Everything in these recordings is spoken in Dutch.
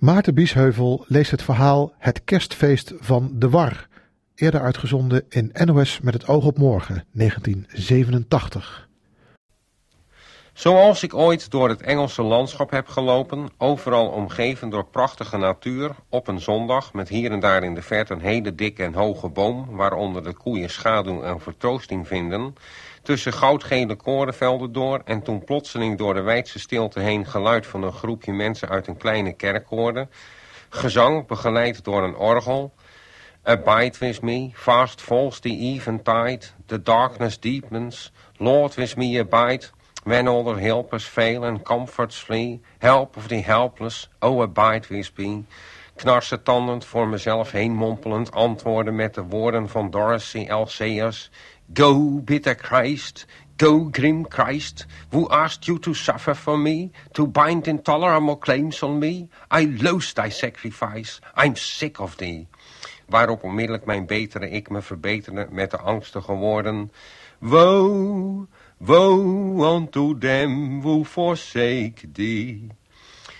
Maarten Biesheuvel leest het verhaal Het kerstfeest van de War, eerder uitgezonden in NOS met het oog op morgen, 1987. Zoals ik ooit door het Engelse landschap heb gelopen, overal omgeven door prachtige natuur, op een zondag, met hier en daar in de verte een hele dikke en hoge boom, waaronder de koeien schaduw en vertroosting vinden, tussen goudgele korenvelden door en toen plotseling door de wijdse stilte heen geluid van een groepje mensen uit een kleine kerk hoorde, gezang begeleid door een orgel, Abide with me, fast falls the eventide, the darkness deepens, Lord with me abide, when all the helpers fail and comforts flee, help of the helpless, oh abide with me. Knarsetandend voor mezelf heen mompelend antwoorden met de woorden van Dorothy Elseas. Go, bitter Christ, go, grim Christ, who asked you to suffer for me, to bind intolerable claims on me? I loathe thy sacrifice, I'm sick of thee. Waarop onmiddellijk mijn betere ik me verbeterde met de angstige woorden. Woe, woe unto them who forsake thee.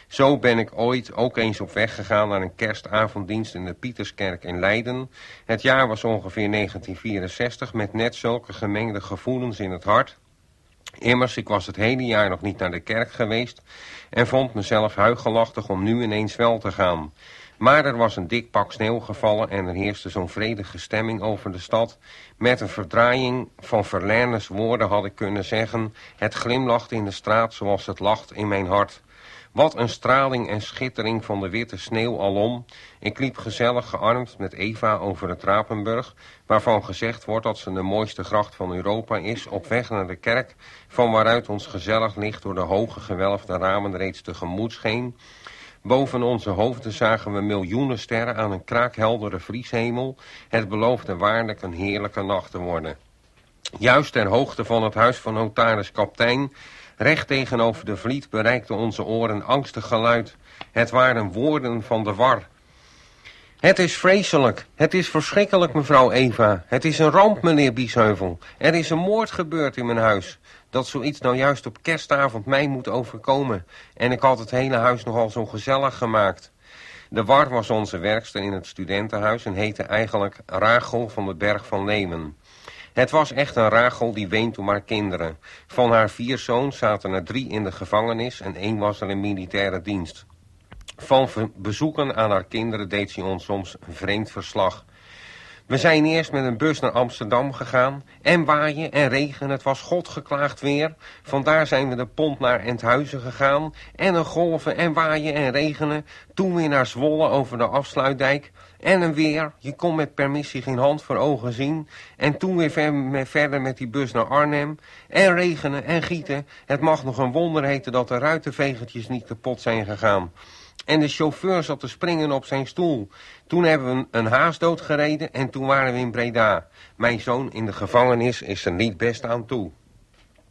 Zo ben ik ooit ook eens op weg gegaan naar een kerstavonddienst in de Pieterskerk in Leiden. Het jaar was ongeveer 1964 met net zulke gemengde gevoelens in het hart. Immers, ik was het hele jaar nog niet naar de kerk geweest en vond mezelf huigelachtig om nu ineens wel te gaan. Maar er was een dik pak sneeuw gevallen en er heerste zo'n vredige stemming over de stad. Met een verdraaiing van Verlaines woorden had ik kunnen zeggen... het glimlacht in de straat zoals het lacht in mijn hart. Wat een straling en schittering van de witte sneeuw alom. Ik liep gezellig gearmd met Eva over het Rapenburg... waarvan gezegd wordt dat ze de mooiste gracht van Europa is... op weg naar de kerk, van waaruit ons gezellig licht... door de hoge gewelfde ramen reeds tegemoet scheen... Boven onze hoofden zagen we miljoenen sterren aan een kraakheldere vrieshemel. Het beloofde waarlijk een heerlijke nacht te worden. Juist ter hoogte van het huis van notaris kaptein, recht tegenover de vliet, bereikte onze oren angstig geluid. Het waren woorden van de war. Het is vreselijk. Het is verschrikkelijk, mevrouw Eva. Het is een ramp, meneer Biesheuvel. Er is een moord gebeurd in mijn huis dat zoiets nou juist op kerstavond mij moet overkomen. En ik had het hele huis nogal zo gezellig gemaakt. De War was onze werkster in het studentenhuis en heette eigenlijk Rachel van de Berg van Lemen. Het was echt een Rachel die weent om haar kinderen. Van haar vier zoons zaten er drie in de gevangenis en één was er in militaire dienst. Van bezoeken aan haar kinderen deed ze ons soms een vreemd verslag. We zijn eerst met een bus naar Amsterdam gegaan. En waaien en regen, het was God geklaagd weer. Vandaar zijn we de pont naar Enthuizen gegaan. En een golven en waaien en regenen. Toen weer naar Zwolle over de afsluitdijk. En een weer, je kon met permissie geen hand voor ogen zien. En toen weer verder met die bus naar Arnhem. En regenen en gieten. Het mag nog een wonder heten dat de ruitenvegertjes niet kapot zijn gegaan. En de chauffeur zat te springen op zijn stoel. Toen hebben we een haas doodgereden en toen waren we in Breda. Mijn zoon in de gevangenis is er niet best aan toe.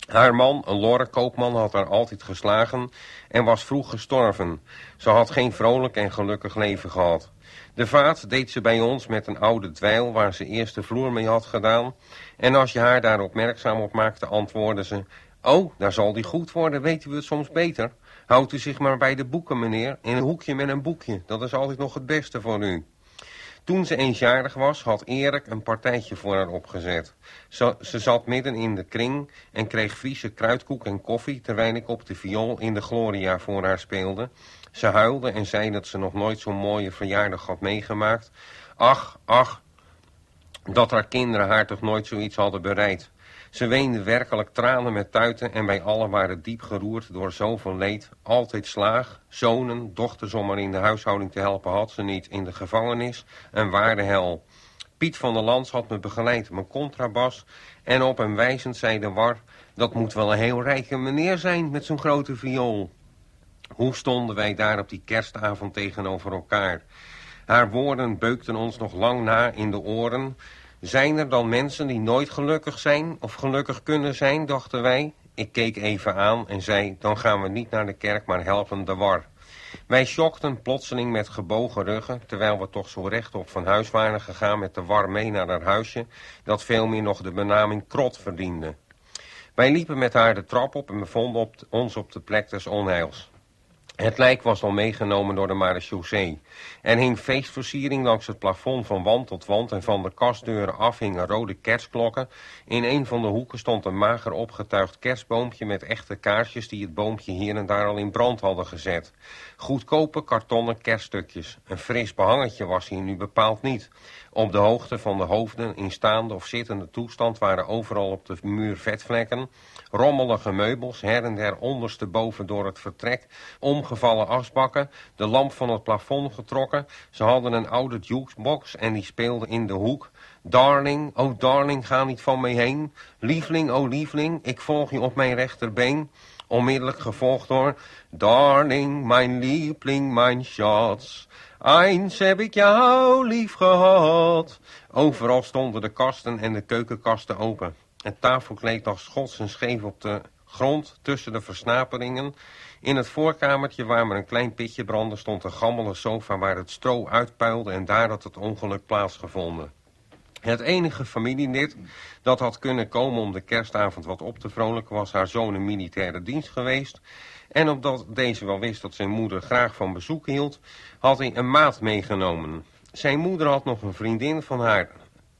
Haar man, een lorrenkoopman, had haar altijd geslagen en was vroeg gestorven. Ze had geen vrolijk en gelukkig leven gehad. De vaat deed ze bij ons met een oude dweil waar ze eerst de vloer mee had gedaan. En als je haar daar opmerkzaam op maakte, antwoordde ze... Oh, daar zal die goed worden, weten we het soms beter. Houdt u zich maar bij de boeken, meneer, in een hoekje met een boekje. Dat is altijd nog het beste voor u. Toen ze eensjarig was, had Erik een partijtje voor haar opgezet. Ze, zat midden in de kring en kreeg vieze kruidkoek en koffie... terwijl ik op de viool in de Gloria voor haar speelde. Ze huilde en zei dat ze nog nooit zo'n mooie verjaardag had meegemaakt. Ach, ach, dat haar kinderen haar toch nooit zoiets hadden bereid. Ze weende werkelijk tranen met tuiten en wij allen waren diep geroerd door zoveel leed. Altijd slaag, zonen, dochters om haar in de huishouding te helpen had ze niet. In de gevangenis, een ware hel. Piet van der Lans had me begeleid, mijn contrabas. En op hem wijzend zei de war, dat moet wel een heel rijke meneer zijn met zo'n grote viool. Hoe stonden wij daar op die kerstavond tegenover elkaar? Haar woorden beukten ons nog lang na in de oren... Zijn er dan mensen die nooit gelukkig zijn of gelukkig kunnen zijn, dachten wij. Ik keek even aan en zei, dan gaan we niet naar de kerk, maar helpen de war. Wij sjokten plotseling met gebogen ruggen, terwijl we toch zo rechtop van huis waren gegaan met de war mee naar haar huisje, dat veel meer nog de benaming krot verdiende. Wij liepen met haar de trap op en bevonden op ons op de plek des onheils. Het lijk was al meegenomen door de marechaussee. Er hing feestversiering langs het plafond van wand tot wand en van de kastdeuren af hingen rode kerstklokken. In een van de hoeken stond een mager opgetuigd kerstboompje met echte kaarsjes die het boompje hier en daar al in brand hadden gezet. Goedkope kartonnen kerststukjes. Een fris behangetje was hier nu bepaald niet. Op de hoogte van de hoofden in staande of zittende toestand waren overal op de muur vetvlekken, rommelige meubels, her en der ondersteboven door het vertrek, omgevallen asbakken, de lamp van het plafond getrokken. Ze hadden een oude jukebox en die speelde in de hoek. Darling, oh darling, ga niet van mij heen. Liefling, oh liefling, ik volg je op mijn rechterbeen. Onmiddellijk gevolgd door Darling, mijn liebling, mijn schatz. Eens heb ik jou lief gehad. Overal stonden de kasten en de keukenkasten open. Het tafelkleed lag schots en scheef op de grond tussen de versnaperingen. In het voorkamertje waar maar een klein pitje brandde stond een gammele sofa waar het stro uitpuilde en daar had het ongeluk plaatsgevonden. Het enige familielid dat had kunnen komen om de kerstavond wat op te vrolijken was haar zoon in militaire dienst geweest. En omdat deze wel wist dat zijn moeder graag van bezoek hield, had hij een maat meegenomen. Zijn moeder had nog een vriendin van haar,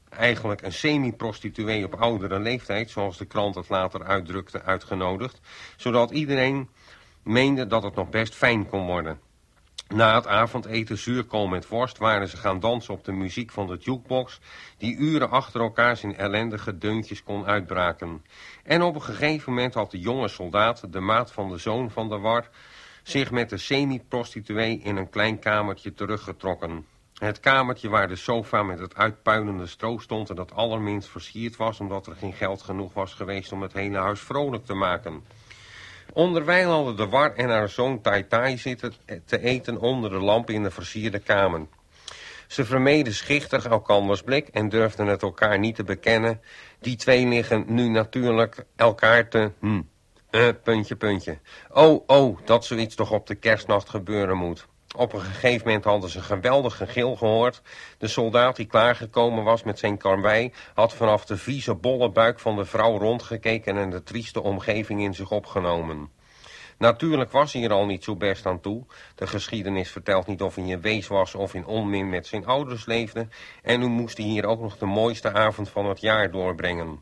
eigenlijk een semi-prostituee op oudere leeftijd, zoals de krant het later uitdrukte, uitgenodigd, zodat iedereen meende dat het nog best fijn kon worden. Na het avondeten zuurkool met worst waren ze gaan dansen op de muziek van de jukebox, die uren achter elkaar zijn ellendige deuntjes kon uitbraken. En op een gegeven moment had de jonge soldaat, de maat van de zoon van de war, zich met de semi-prostituee in een klein kamertje teruggetrokken. Het kamertje waar de sofa met het uitpuilende stro stond en dat allerminst versierd was omdat er geen geld genoeg was geweest om het hele huis vrolijk te maken. Onderwijl hadden de war en haar zoon Tai Tai zitten te eten onder de lamp in de versierde kamer. Ze vermeden schichtig elkanders blik en durfden het elkaar niet te bekennen. Die twee liggen nu natuurlijk elkaar te... Hm, uh, puntje, puntje. Oh, oh, dat zoiets toch op de kerstnacht gebeuren moet. Op een gegeven moment hadden ze een geweldig gegil gehoord. De soldaat die klaargekomen was met zijn karwei... had vanaf de vieze bolle buik van de vrouw rondgekeken... en de trieste omgeving in zich opgenomen. Natuurlijk was hij er al niet zo best aan toe. De geschiedenis vertelt niet of hij in wees was of in onmin met zijn ouders leefde. En nu moest hij hier ook nog de mooiste avond van het jaar doorbrengen.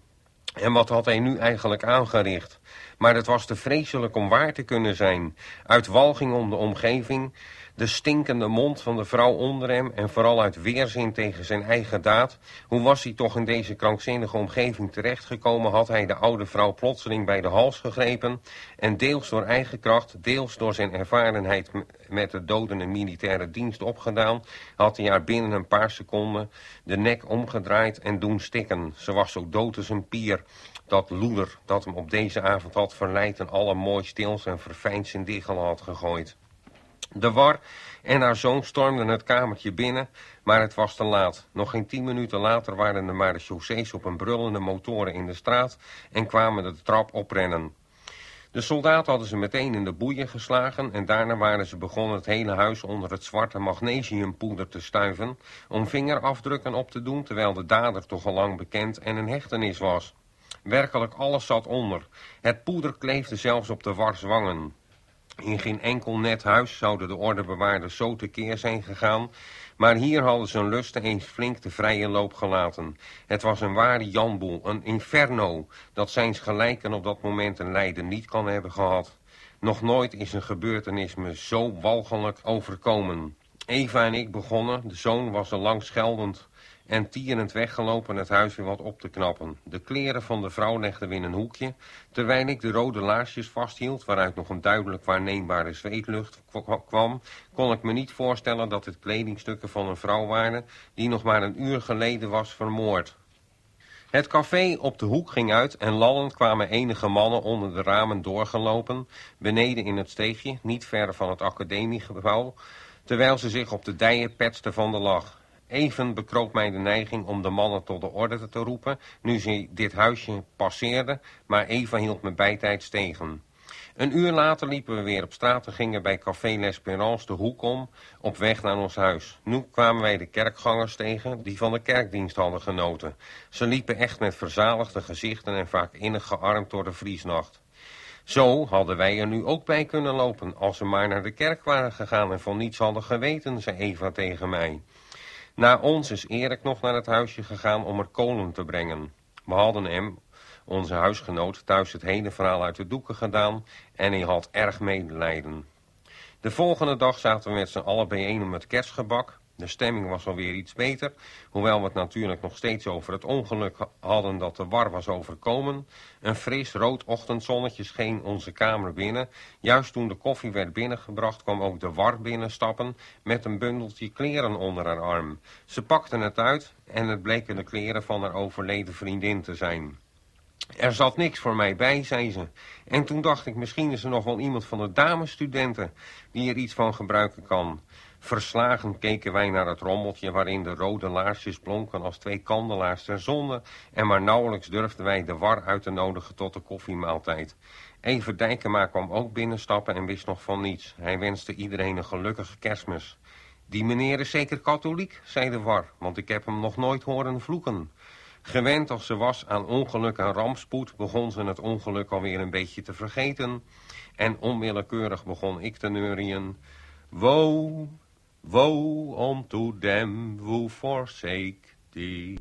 En wat had hij nu eigenlijk aangericht? Maar het was te vreselijk om waar te kunnen zijn. Uit walging om de omgeving de stinkende mond van de vrouw onder hem en vooral uit weerzin tegen zijn eigen daad. Hoe was hij toch in deze krankzinnige omgeving terechtgekomen, had hij de oude vrouw plotseling bij de hals gegrepen en deels door eigen kracht, deels door zijn ervarenheid met de dodende militaire dienst opgedaan, had hij haar binnen een paar seconden de nek omgedraaid en doen stikken. Ze was zo dood als een pier, dat loeder dat hem op deze avond had verleid en alle mooi stils en verfijnd zijn diggel had gegooid. De war en haar zoon stormden het kamertje binnen, maar het was te laat. Nog geen tien minuten later waren de marechaussees op een brullende motoren in de straat en kwamen de trap oprennen. De soldaten hadden ze meteen in de boeien geslagen en daarna waren ze begonnen het hele huis onder het zwarte magnesiumpoeder te stuiven om vingerafdrukken op te doen terwijl de dader toch al lang bekend en een hechtenis was. Werkelijk alles zat onder. Het poeder kleefde zelfs op de warswangen. In geen enkel net huis zouden de ordebewaarders zo tekeer zijn gegaan, maar hier hadden ze hun lusten eens flink de vrije loop gelaten. Het was een ware janboel, een inferno, dat zijns gelijken op dat moment een lijden niet kan hebben gehad. Nog nooit is een gebeurtenis me zo walgelijk overkomen. Eva en ik begonnen, de zoon was al lang scheldend en tierend weggelopen het huis weer wat op te knappen. De kleren van de vrouw legden we in een hoekje, terwijl ik de rode laarsjes vasthield, waaruit nog een duidelijk waarneembare zweetlucht kwam, kon ik me niet voorstellen dat het kledingstukken van een vrouw waren die nog maar een uur geleden was vermoord. Het café op de hoek ging uit en lallend kwamen enige mannen onder de ramen doorgelopen, beneden in het steegje, niet ver van het academiegebouw, terwijl ze zich op de dijen petsten van de lach. Even bekroop mij de neiging om de mannen tot de orde te roepen, nu ze dit huisje passeerden, maar Eva hield me bijtijds tegen. Een uur later liepen we weer op straat en gingen bij Café L'Espérance de hoek om, op weg naar ons huis. Nu kwamen wij de kerkgangers tegen, die van de kerkdienst hadden genoten. Ze liepen echt met verzaligde gezichten en vaak innig gearmd door de vriesnacht. Zo hadden wij er nu ook bij kunnen lopen, als we maar naar de kerk waren gegaan en van niets hadden geweten, zei Eva tegen mij. Na ons is Erik nog naar het huisje gegaan om er kolen te brengen. We hadden hem, onze huisgenoot, thuis het hele verhaal uit de doeken gedaan en hij had erg medelijden. De volgende dag zaten we met z'n allen bijeen om het kerstgebak. De stemming was alweer iets beter, hoewel we het natuurlijk nog steeds over het ongeluk hadden dat de war was overkomen. Een fris rood ochtendzonnetje scheen onze kamer binnen. Juist toen de koffie werd binnengebracht kwam ook de war binnenstappen met een bundeltje kleren onder haar arm. Ze pakte het uit en het bleken de kleren van haar overleden vriendin te zijn. Er zat niks voor mij bij, zei ze. En toen dacht ik, misschien is er nog wel iemand van de damesstudenten die er iets van gebruiken kan. Verslagen keken wij naar het rommeltje waarin de rode laarsjes blonken als twee kandelaars ter zonde en maar nauwelijks durfden wij de war uit te nodigen tot de koffiemaaltijd. Even Dijkema kwam ook binnenstappen en wist nog van niets. Hij wenste iedereen een gelukkige kerstmis. Die meneer is zeker katholiek, zei de war, want ik heb hem nog nooit horen vloeken. Gewend als ze was aan ongeluk en rampspoed, begon ze het ongeluk alweer een beetje te vergeten. En onwillekeurig begon ik te neurien. Woe, woe unto them who forsake thee.